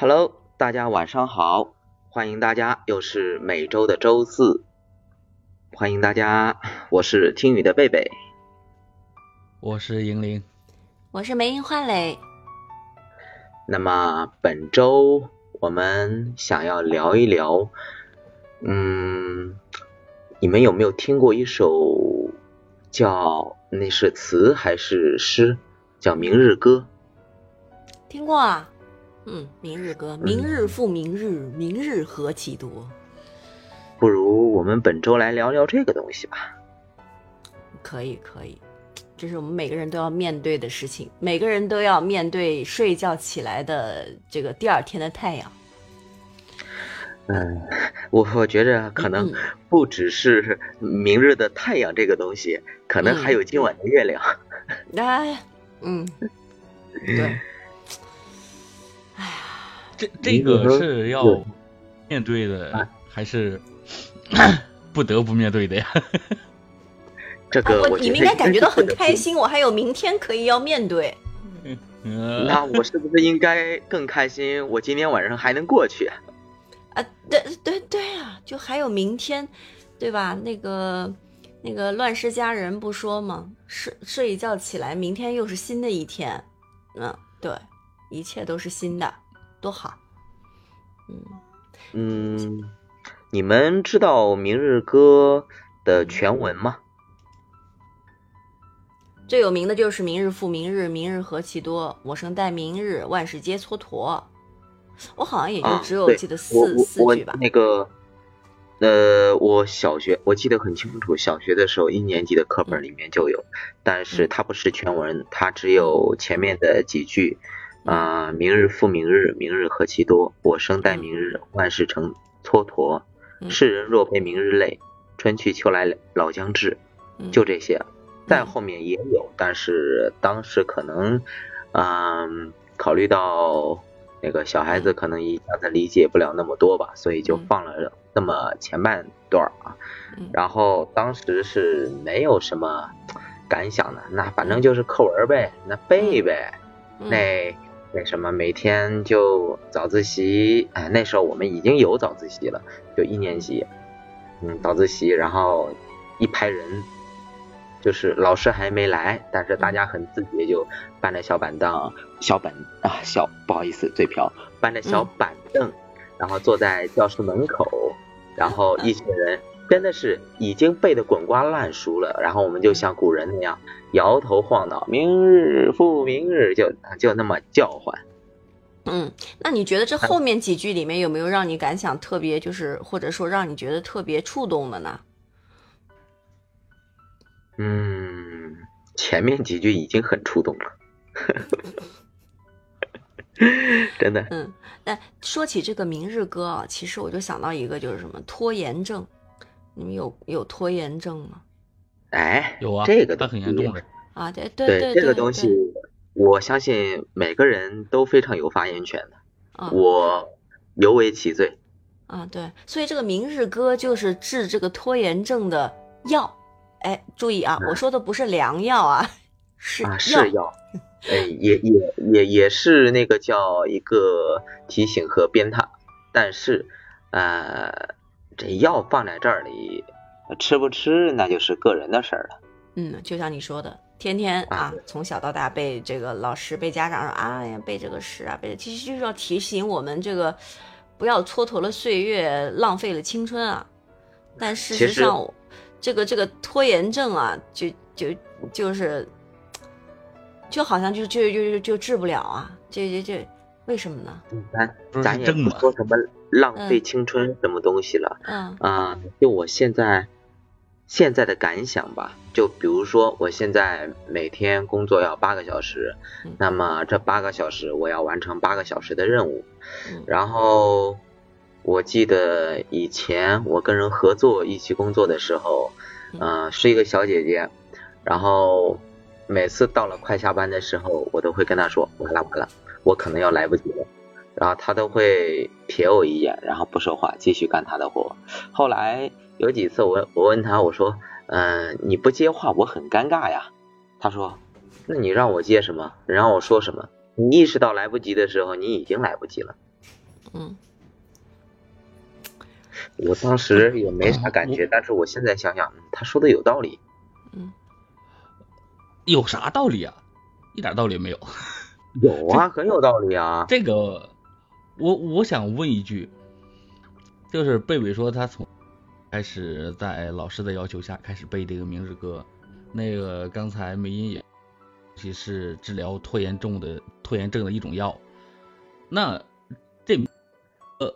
Hello，大家晚上好，欢迎大家，又是每周的周四，欢迎大家，我是听雨的贝贝，我是银铃，我是梅英焕磊。那么本周我们想要聊一聊，嗯，你们有没有听过一首叫那是词还是诗？叫《明日歌》。听过啊，嗯，《明日歌》，明日复明日，明日何其多。不如我们本周来聊聊这个东西吧。可以，可以。这是我们每个人都要面对的事情，每个人都要面对睡觉起来的这个第二天的太阳。嗯，我我觉着可能不只是明日的太阳这个东西，可能还有今晚的月亮。哎，嗯，对。这这个是要面对的，还是 不得不面对的呀？这个我，你们应该感觉到很开心，我还有明天可以要面对。那我是不是应该更开心？我今天晚上还能过去？啊，对对对啊，就还有明天，对吧？那个那个乱世佳人不说吗？睡睡一觉起来，明天又是新的一天。嗯，对，一切都是新的，多好。嗯嗯，你们知道《明日歌》的全文吗？最有名的就是“明日复明日，明日何其多。我生待明日，万事皆蹉跎。”我好像也就只有记得四四句吧。那个，呃，我小学我记得很清楚，小学的时候一年级的课本里面就有，但是它不是全文，它只有前面的几句。啊，明日复明日，明日何其多。我生待明日，万事成蹉跎。世人若被明日累，春去秋来老将至。就这些。再后面也有，但是当时可能，嗯，考虑到那个小孩子可能一下子理解不了那么多吧，所以就放了那么前半段啊。然后当时是没有什么感想的，那反正就是课文呗，那背呗，那那什么每天就早自习，哎，那时候我们已经有早自习了，就一年级，嗯，早自习，然后一排人。就是老师还没来，但是大家很自觉，就搬着小板凳、小板啊小不好意思嘴瓢，搬着小板凳，然后坐在教室门口，然后一群人真的是已经背得滚瓜烂熟了，然后我们就像古人那样摇头晃脑，明日复明日，就就那么叫唤。嗯，那你觉得这后面几句里面有没有让你感想特别，就是或者说让你觉得特别触动的呢？嗯，前面几句已经很触动了，真的。嗯，那说起这个《明日歌》啊，其实我就想到一个，就是什么拖延症。你们有有拖延症吗？哎，有啊，这个都很严重的啊。对对对，这个东西，我相信每个人都非常有发言权的，啊我尤为其罪。啊，对，所以这个《明日歌》就是治这个拖延症的药。哎，注意啊，我说的不是良药啊，是啊是药，哎也也也也是那个叫一个提醒和鞭挞，但是呃这药放在这里吃不吃那就是个人的事儿了。嗯，就像你说的，天天啊从小到大被这个老师被家长说啊呀背这个诗啊背，其实就是要提醒我们这个不要蹉跎了岁月，浪费了青春啊。但事实上。这个这个拖延症啊，就就就是，就好像就就就就治不了啊，这这这为什么呢？咱咱也不说什么浪费青春什么东西了，嗯。啊，就我现在现在的感想吧，就比如说我现在每天工作要八个小时，那么这八个小时我要完成八个小时的任务，然后。我记得以前我跟人合作一起工作的时候，嗯，是一个小姐姐，然后每次到了快下班的时候，我都会跟她说完了完了，我可能要来不及了，然后他都会瞥我一眼，然后不说话，继续干他的活。后来有几次我我问他我说，嗯，你不接话我很尴尬呀。他说，那你让我接什么？让我说什么？你意识到来不及的时候，你已经来不及了。嗯。我当时也没啥感觉，但是我现在想想，他说的有道理。嗯。有啥道理啊？一点道理没有。有啊，很有道理啊。这个，我我想问一句，就是贝贝说他从开始在老师的要求下开始背这个《明日歌》，那个刚才梅音也，其是治疗拖延症的拖延症的一种药。那这呃，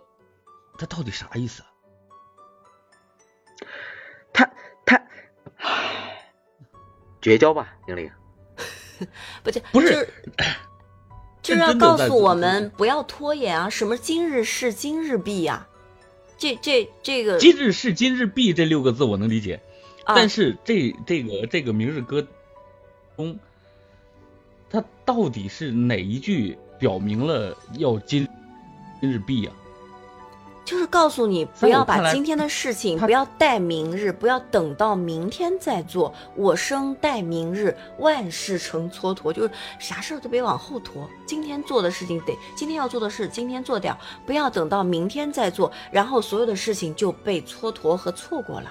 他到底啥意思啊？他他绝交吧，玲玲。不是不是。就是要告诉我们不要拖延啊！什么今日事今日毕呀？这这这个今日事今日毕这六个字我能理解，但是这这个这个明日歌中，它到底是哪一句表明了要今今日毕呀？就是告诉你不要把今天的事情不要待明日，不要等到明天再做。我生待明日，万事成蹉跎。就是啥事儿都别往后拖，今天做的事情得今天要做的事今天做掉，不要等到明天再做，然后所有的事情就被蹉跎和错过了。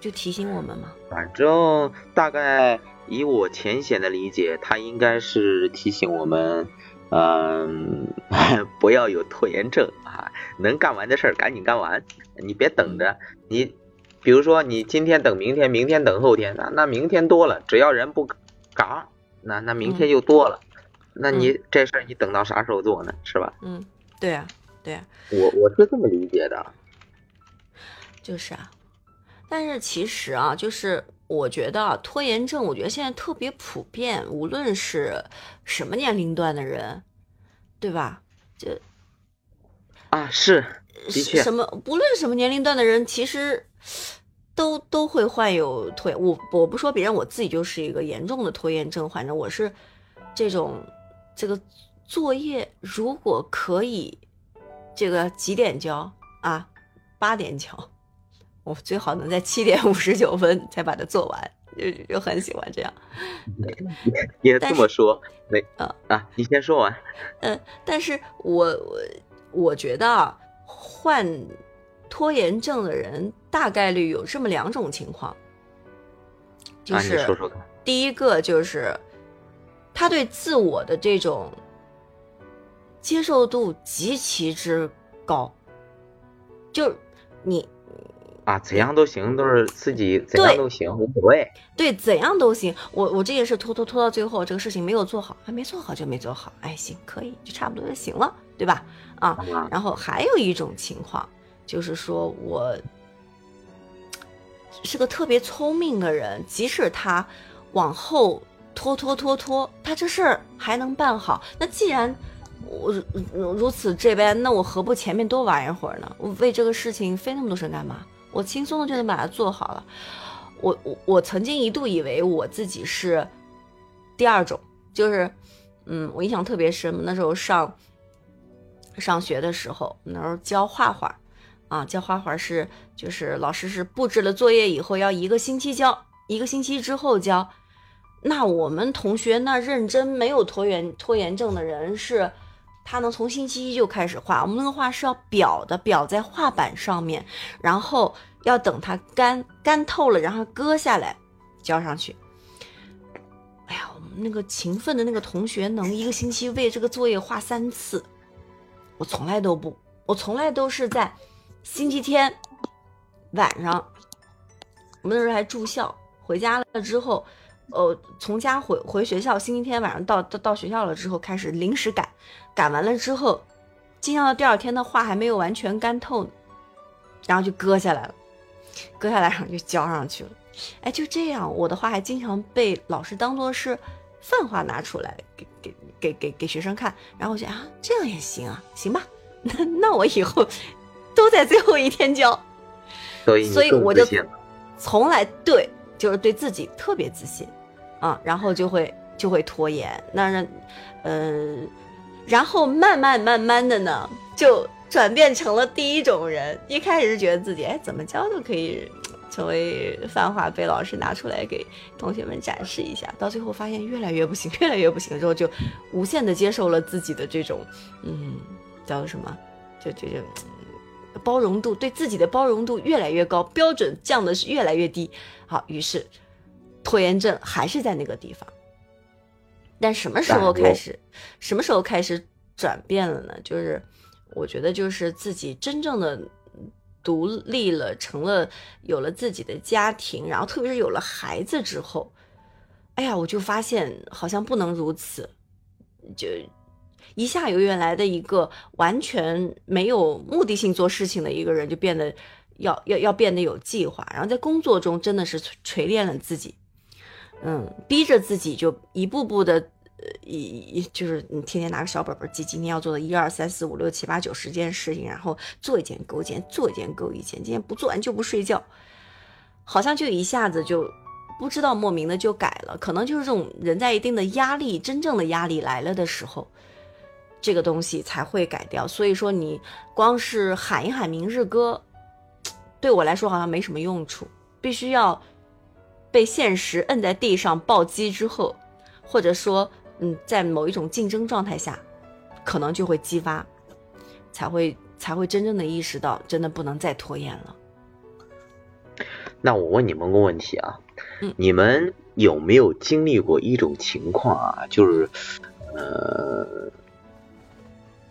就提醒我们嘛。反正大概以我浅显的理解，他应该是提醒我们。嗯，不要有拖延症啊！能干完的事儿赶紧干完，你别等着。你比如说，你今天等明天，明天等后天，那那明天多了，只要人不嘎，那那明天就多了。那你这事儿你等到啥时候做呢？是吧？嗯，对啊，对啊。我我是这么理解的。就是啊，但是其实啊，就是。我觉得拖延症，我觉得现在特别普遍，无论是什么年龄段的人，对吧？就啊，是的确，什么不论什么年龄段的人，其实都都会患有拖延。我我不说别人，我自己就是一个严重的拖延症患者。我是这种这个作业，如果可以这个几点交啊？八点交。我最好能在七点五十九分才把它做完，就就很喜欢这样。也这么说，没啊啊，你先说完。嗯，但是我我我觉得啊，患拖延症的人大概率有这么两种情况，就是说说看。第一个就是他对自我的这种接受度极其之高，就你。啊，怎样都行，都是自己怎样都行，无所谓。对，怎样都行。我我这件事拖拖拖到最后，这个事情没有做好，还没做好就没做好。哎，行，可以，就差不多就行了，对吧？啊，然后还有一种情况，就是说我是个特别聪明的人，即使他往后拖拖拖拖，他这事儿还能办好。那既然我如此这般，那我何不前面多玩一会儿呢？我为这个事情费那么多神干嘛？我轻松的就能把它做好了。我我我曾经一度以为我自己是第二种，就是，嗯，我印象特别深。那时候上上学的时候，那时候教画画，啊，教画画是就是老师是布置了作业以后要一个星期交，一个星期之后交。那我们同学那认真没有拖延拖延症的人是。他能从星期一就开始画，我们那个画是要裱的，裱在画板上面，然后要等它干干透了，然后割下来交上去。哎呀，我们那个勤奋的那个同学能一个星期为这个作业画三次，我从来都不，我从来都是在星期天晚上，我们那时候还住校，回家了之后。呃，从家回回学校，星期天晚上到到到学校了之后，开始临时赶，赶完了之后，进校的第二天的画还没有完全干透呢，然后就割下来了，割下来然后就交上去了。哎，就这样，我的画还经常被老师当做是泛画拿出来给给给给给学生看。然后我觉得啊，这样也行啊，行吧，那那我以后都在最后一天交，所以我就从来对就是对自己特别自信。啊，然后就会就会拖延，那让，呃，然后慢慢慢慢的呢，就转变成了第一种人。一开始是觉得自己哎怎么教都可以成为范画，被老师拿出来给同学们展示一下。到最后发现越来越不行，越来越不行之后，就无限的接受了自己的这种嗯叫什么？就就就嗯包容度对自己的包容度越来越高，标准降的是越来越低。好，于是拖延症还是在那个地方。但什么时候开始？什么时候开始转变了呢？就是我觉得，就是自己真正的独立了，成了有了自己的家庭，然后特别是有了孩子之后，哎呀，我就发现好像不能如此，就一下由原来的一个完全没有目的性做事情的一个人，就变得要要要变得有计划，然后在工作中真的是锤炼了自己。嗯，逼着自己就一步步的，呃一一就是你天天拿个小本本记今天要做的一二三四五六七八九十件事情，然后做一件勾一件，做一件勾一件，今天不做完就不睡觉，好像就一下子就不知道莫名的就改了，可能就是这种人在一定的压力，真正的压力来了的时候，这个东西才会改掉。所以说，你光是喊一喊明日歌，对我来说好像没什么用处，必须要。被现实摁在地上暴击之后，或者说，嗯，在某一种竞争状态下，可能就会激发，才会才会真正的意识到，真的不能再拖延了。那我问你们个问题啊，你们有没有经历过一种情况啊？就是，呃，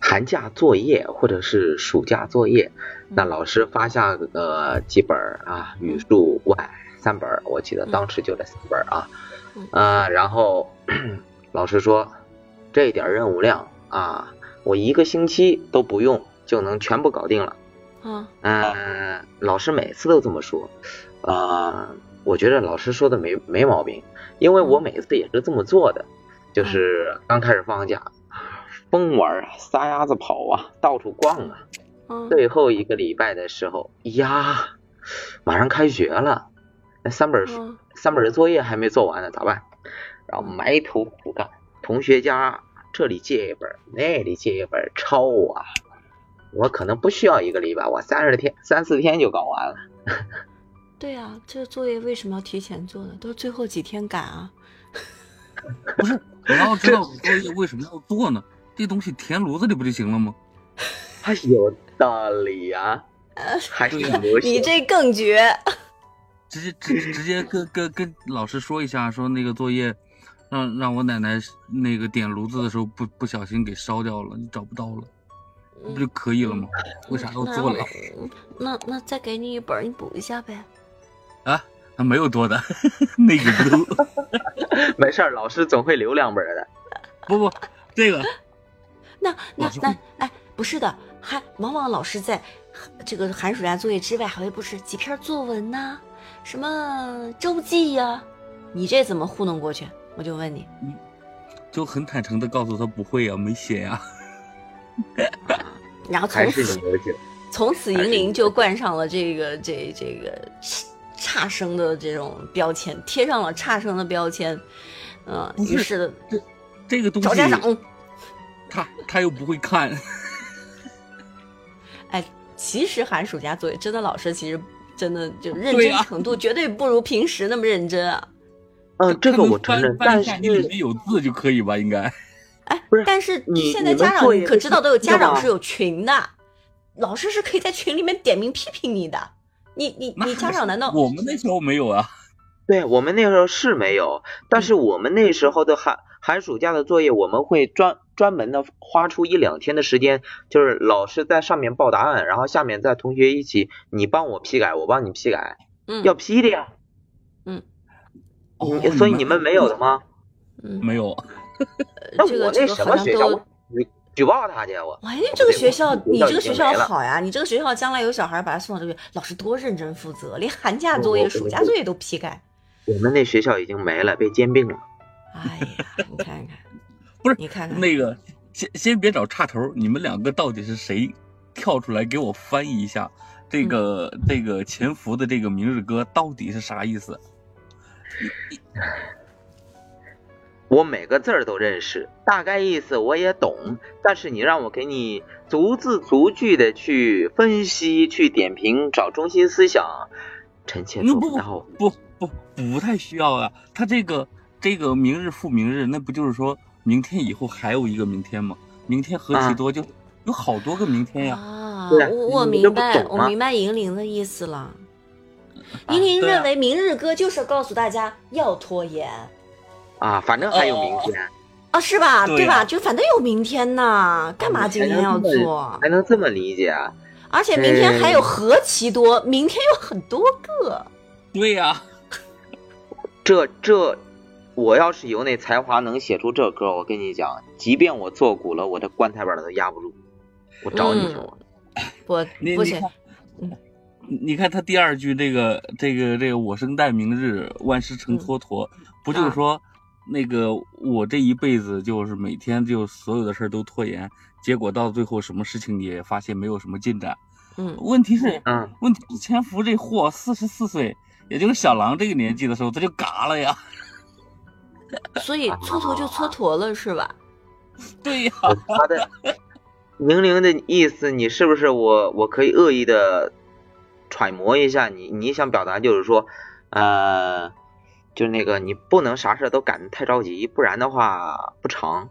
寒假作业或者是暑假作业，那老师发下个几本啊，语数外。三本我记得当时就这三本啊，啊，然后老师说这点任务量啊，我一个星期都不用就能全部搞定了。嗯，老师每次都这么说，啊，我觉得老师说的没没毛病，因为我每次也是这么做的，就是刚开始放假，疯玩啊，撒丫子跑啊，到处逛啊，最后一个礼拜的时候呀，马上开学了。那三本书，三本的作业还没做完呢，咋办？然后埋头苦干，同学家这里借一本，那里借一本抄啊。我可能不需要一个礼拜，我三十天、三四天就搞完了。对啊，这个作业为什么要提前做呢？都是最后几天赶啊。不是，我要知道作业为什么要做呢？这东西填炉子里不就行了吗？还有道理呀。还是你这更绝。直接直直接跟跟跟老师说一下，说那个作业，让让我奶奶那个点炉子的时候不不小心给烧掉了，你找不到了，不就可以了吗？为啥要做了？那那再给你一本，你补一下呗。啊，那没有多的，那个不 没事儿，老师总会留两本的。不不，这个，那那那哎，不是的，还往往老师在这个寒暑假作业之外还会布置几篇作文呢。什么周记呀？你这怎么糊弄过去？我就问你，就很坦诚的告诉他不会呀，没写呀。然后从此从此银铃就冠上了这个这这个差生的这种标签，贴上了差生的标签。嗯，于是这这个东西找家长，他他又不会看。哎，其实寒暑假作业真的老师其实。真的就认真程度绝对不如平时那么认真啊！嗯，这个我承认，但是里面有字就可以吧？应该。哎，不是，但是现在家长可知道都有家长是有群的，老师是可以在群里面点名批评你的。你你你家长难道？我们那时候没有啊。对我们那时候是没有，但是我们那时候的寒寒暑假的作业，我们会专专门的花出一两天的时间，就是老师在上面报答案，然后下面在同学一起，你帮我批改，我帮你批改，嗯，要批的呀，嗯，你所以你们没有的吗？嗯，没有。那我那什么学校，我举举报他去我。哎，这个学校，你这个学校好呀，你这个学校将来有小孩把他送到这边，老师多认真负责，连寒假作业、暑假作业都批改。我们那学校已经没了，被兼并了。哎呀，你看看，不是你看看那个，先先别找岔头，你们两个到底是谁？跳出来给我翻译一下这个这个潜伏的这个明日歌到底是啥意思？我每个字儿都认识，大概意思我也懂，但是你让我给你逐字逐句的去分析、去点评、找中心思想，臣妾做不到。不。不不太需要啊，他这个这个明日复明日，那不就是说明天以后还有一个明天吗？明天何其多，就有好多个明天呀。啊，啊我我明白，我明白银铃的意思了。啊银铃对啊认为明日歌就是告诉大家要拖延啊，反正还有明天，啊，是吧？对对吧？啊就反正有明天呐，干嘛今天要做？还能这么理解啊？而且明天还有何其多，明天有很多个。对呀、这这，我要是有那才华能写出这歌，我跟你讲，即便我做古了，我这棺材板都压不住。我找你去，嗯我不不行，你你看，他第二句这个这个这个我生待明日，万事成蹉跎，不就是说那个我这一辈子就是每天就所有的事儿都拖延，结果到最后什么事情也发现没有什么进展。嗯问题是，嗯，问题是千福这货四十四岁，也就是小狼这个年纪的时候，他就嘎了呀。所以蹉跎就蹉跎了，是吧？对呀、他的 明玲的意思，你是不是我我可以恶意的揣摩一下你？你想表达就是说，呃，就是那个你不能啥事都赶得太着急，不然的话不成。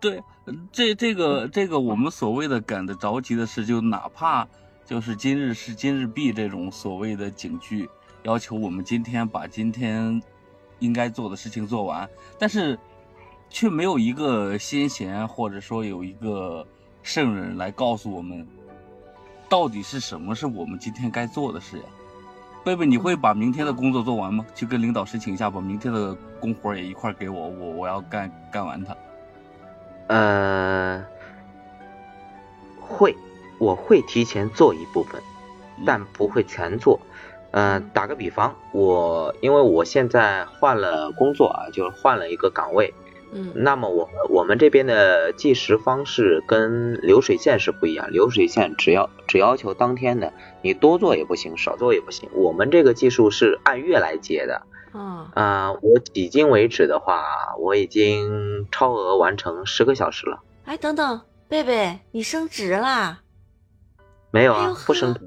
对，这这个这个我们所谓的赶得着急的事，就哪怕就是今日事今日毕这种所谓的警句，要求我们今天把今天应该做的事情做完，但是却没有一个先贤或者说有一个圣人来告诉我们，到底是什么是我们今天该做的事呀？贝贝，你会把明天的工作做完吗？去跟领导申请一下，把明天的工活也一块给我，我我要干干完它。呃，会，我会提前做一部分，但不会全做。呃，打个比方，我因为我现在换了工作啊，就是换了一个岗位，嗯那么我们我们这边的计时方式跟流水线是不一样，流水线只要只要求当天的，你多做也不行，少做也不行。我们这个技术是按月来结的，啊啊、我迄今为止的话，我已经超额完成十个小时了。哎，等等，贝贝，你升职啦？没有啊哎，不升职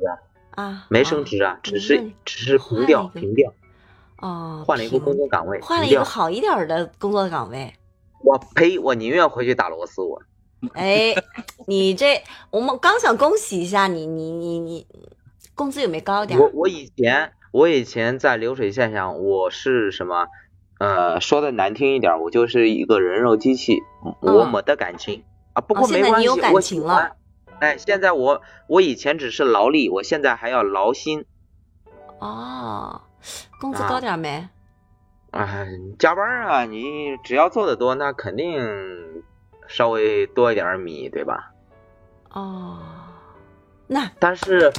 啊，啊，没升职啊，只是嗯只是平调平调，哦，换了一个工作岗位，换了。一个好一点的工作岗位。我呸！我宁愿回去打螺丝。我哎，你这我们刚想恭喜一下你，你你你工资有没有高点？我我以前我以前在流水线上，我是什么？呃，说的难听一点，我就是一个人肉机器，我嗯没得感情啊。不哦过没关系，现在你有感我情了。哎，现在我我以前只是劳力，我现在还要劳心。哦，工资啊高点儿没？哎，加班啊，你只要做的多，那肯定稍微多一点米，对吧？哦，那但是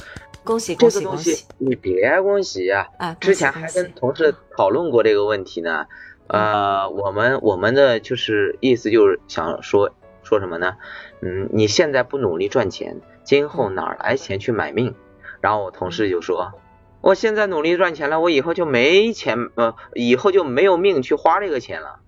恭喜恭喜恭喜！你别恭喜呀、啊，恭之前还跟同事讨论过这个问题呢。呃，我们我们的就是意思就是想说说什么呢？嗯，你现在不努力赚钱，今后哪儿来钱去买命？然后我同事就说，我现在努力赚钱了，我以后就没钱，呃，以后就没有命去花这个钱了。